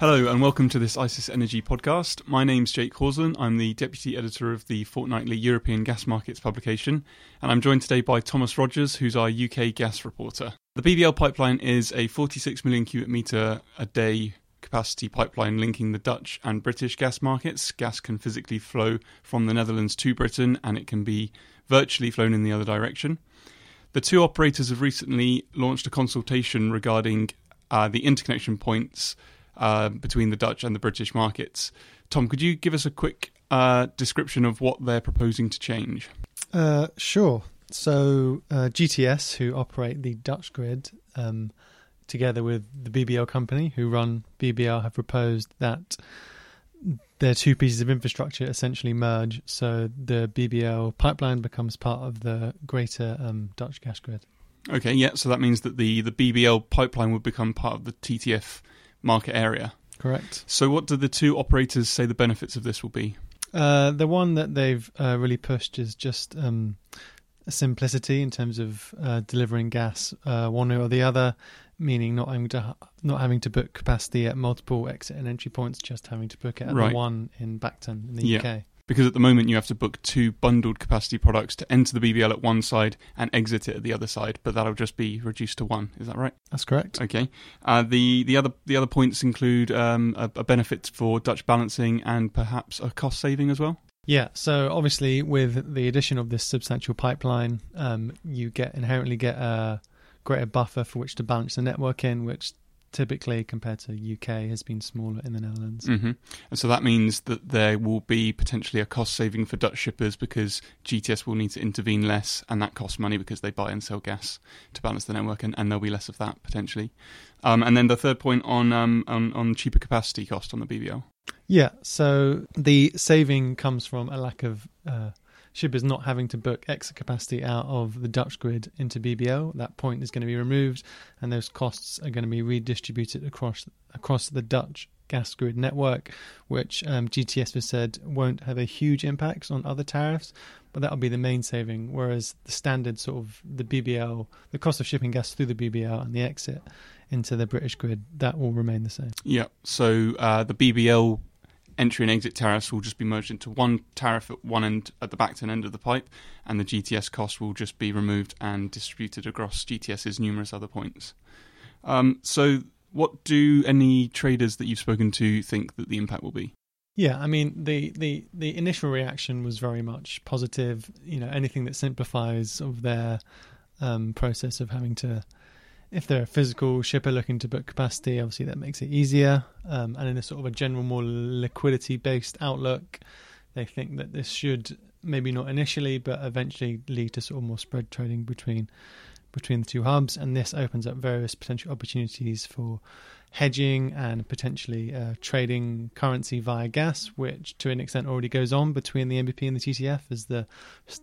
Hello and welcome to this ICIS Energy podcast. My name's Jake Horslin. I'm the deputy editor of the fortnightly European Gas Markets publication, and I'm joined today by Thomas Rogers, who's our UK gas reporter. The BBL pipeline is a 46 million cubic metre a day capacity pipeline linking the Dutch and British gas markets. Gas can physically flow from the Netherlands to Britain and it can be virtually flown in the other direction. The two operators have recently launched a consultation regarding uh, the interconnection points uh, between the Dutch and the British markets. Tom, could you give us a quick uh, description of what they're proposing to change? Uh, sure. So, uh, GTS, who operate the Dutch grid, um, together with the BBL company who run BBL, have proposed that their two pieces of infrastructure essentially merge. So the BBL pipeline becomes part of the greater um, Dutch gas grid. Okay, yeah. So that means that the the BBL pipeline would become part of the TTF market area. Correct. So, what do the two operators say the benefits of this will be? Uh, the one that they've uh, really pushed is just um, simplicity in terms of uh, delivering gas uh, one way or the other, meaning not having to not having to book capacity at multiple exit and entry points, just having to book it at Right. the one in Bacton in the Yeah. UK. Because at the moment you have to book two bundled capacity products to enter the BBL at one side and exit it at the other side, but that'll just be reduced to one. Is that right? That's correct. Okay. Uh, the the other the other points include um, a, a benefit for Dutch balancing and perhaps a cost saving as well. Yeah, so obviously with the addition of this substantial pipeline, um, you get inherently get a greater buffer for which to balance the network in, which typically compared to UK has been smaller in the Netherlands. hmm And so that means that there will be potentially a cost saving for Dutch shippers because GTS will need to intervene less, and that costs money because they buy and sell gas to balance the network, and, and there'll be less of that potentially. Um, and then the third point on, um, on on cheaper capacity cost on the BBL. Yeah, so the saving comes from a lack of uh, shippers not having to book extra capacity out of the Dutch grid into BBL. That point is going to be removed, and those costs are going to be redistributed across across the Dutch gas grid network, which um, GTS has said won't have a huge impact on other tariffs, but that'll be the main saving. Whereas the standard sort of the BBL, the cost of shipping gas through the BBL and the exit into the British grid, that will remain the same. Yeah. So uh, the BBL entry and exit tariffs will just be merged into one tariff at one end, at the Bacton end of the pipe, and the GTS cost will just be removed and distributed across GTS's numerous other points. Um, so, what do any traders that you've spoken to think that the impact will be? Yeah, I mean the, the, the initial reaction was very much positive. You know, anything that simplifies of their um, process of having to, if they're a physical shipper looking to book capacity, obviously that makes it easier. Um, and in a sort of a general, more liquidity based outlook, they think that this should maybe not initially, but eventually lead to sort of more spread trading between between the two hubs. And this opens up various potential opportunities for hedging and potentially uh, trading currency via gas, which to an extent already goes on between the NBP and the TTF as the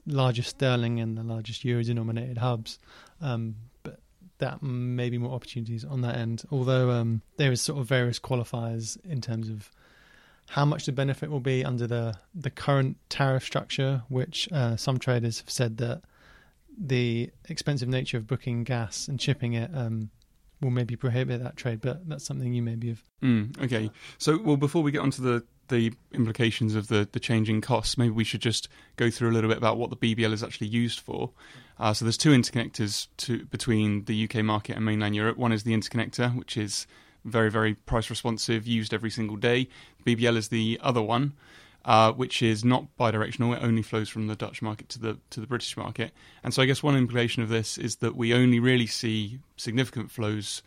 largest sterling and the largest euro denominated hubs. Um, that may be more opportunities on that end, although um, there is sort of various qualifiers in terms of how much the benefit will be under the, the current tariff structure, which uh, some traders have said that the expensive nature of booking gas and shipping it um, will maybe prohibit that trade, but that's something you maybe have. Mm, okay. So, well, before we get onto the the implications of the the changing costs, maybe we should just go through a little bit about what the BBL is actually used for. Uh, so, there's two interconnectors to between the UK market and mainland Europe. One is the interconnector, which is very very price responsive, used every single day. BBL is the other one. Uh, which is not bidirectional; it only flows from the Dutch market to the to the British market. And so, I guess one implication of this is that we only really see significant flows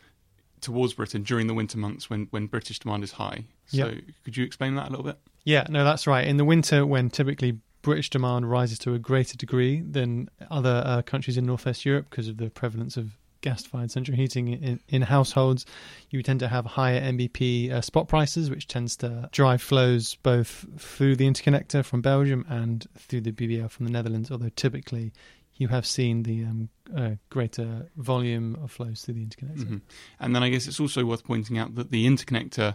towards Britain during the winter months when, when British demand is high. So Yep. could you explain that a little bit? Yeah, no, that's right. In the winter, when typically British demand rises to a greater degree than other uh, countries in Northwest Europe because of the prevalence of gas-fired central heating in, in households, you tend to have higher NBP uh, spot prices, which tends to drive flows both through the interconnector from Belgium and through the BBL from the Netherlands. Although typically, you have seen the um, uh, greater volume of flows through the interconnector. Mhm. And then I guess it's also worth pointing out that the interconnector,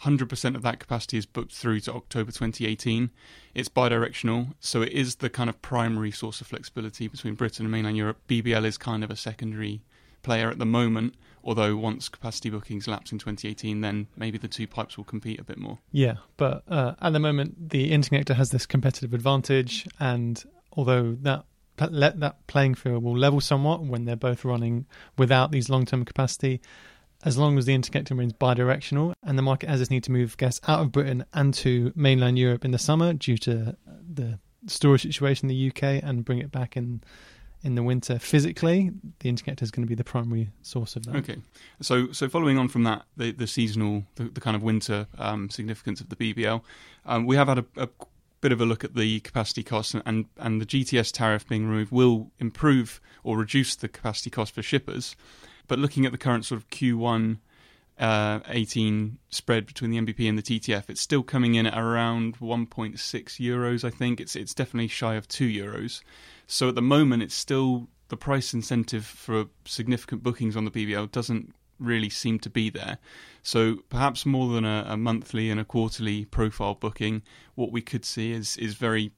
100% of that capacity is booked through to October 2018. It's bidirectional, so it is the kind of primary source of flexibility between Britain and mainland Europe. BBL is kind of a secondary player at the moment. Although once capacity bookings lapse in 2018, then maybe the two pipes will compete a bit more. Yeah, but uh, at the moment, the interconnector has this competitive advantage, and although that let that playing field will level somewhat when they're both running without these long-term capacity, as long as the interconnector remains bi-directional and the market has this need to move gas out of Britain and to mainland Europe in the summer due to the storage situation in the UK, and bring it back in in the winter physically, the interconnector is going to be the primary source of that. Okay, so so following on from that, the, the seasonal, the, the kind of winter um, significance of the BBL, um, we have had a, a, bit of a look at the capacity costs, and and the GTS tariff being removed will improve or reduce the capacity cost for shippers. But looking at the current sort of Q1 uh, 18 spread between the NBP and the TTF, it's still coming in at around 1.6 euros. I think it's it's definitely shy of two euros. So at the moment, it's still the price incentive for significant bookings on the BBL doesn't really seem to be there. So perhaps more than a, a, monthly and a quarterly profile booking, what we could see is is very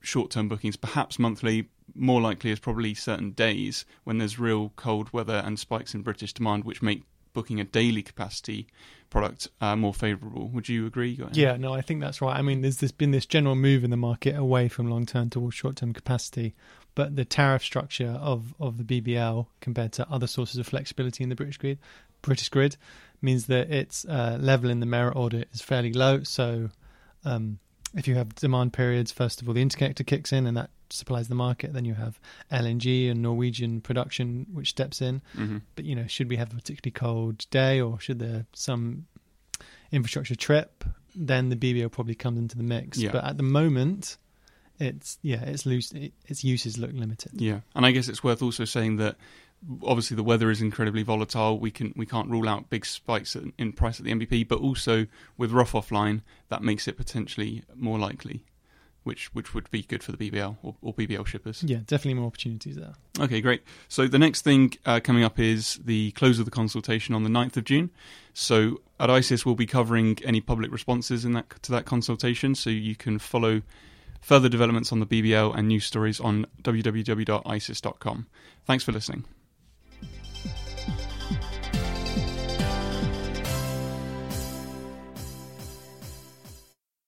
short term bookings, perhaps monthly. More likely is probably certain days when there's real cold weather and spikes in British demand, which make booking a daily capacity product uh, more favourable. Would you agree? Yeah, no, I think that's right. I mean, there's, there's been this general move in the market away from long term towards short term capacity, but the tariff structure of, of the BBL compared to other sources of flexibility in the British grid, British grid, means that its uh, level in the merit order is fairly low. So, um, if you have demand periods, first of all, the interconnector kicks in and that supplies the market. Then you have LNG and Norwegian production, which steps in. Mm-hmm. But you know, should we have a particularly cold day, or should there some infrastructure trip? Then the BBL probably comes into the mix. Yeah. But at the moment, it's yeah, it's loose. It, its uses look limited. Yeah, and I guess it's worth also saying that obviously the weather is incredibly volatile. We can we can't rule out big spikes in price at the NBP, but also with rough offline, that makes it potentially more likely which which would be good for the BBL or, or, BBL shippers. Yeah, definitely more opportunities there. Okay, great. So the next thing uh, coming up is the close of the consultation on the 9th of June. So at ICIS, we'll be covering any public responses in that to that consultation, so you can follow further developments on the BBL and news stories on www.icis.com. Thanks for listening.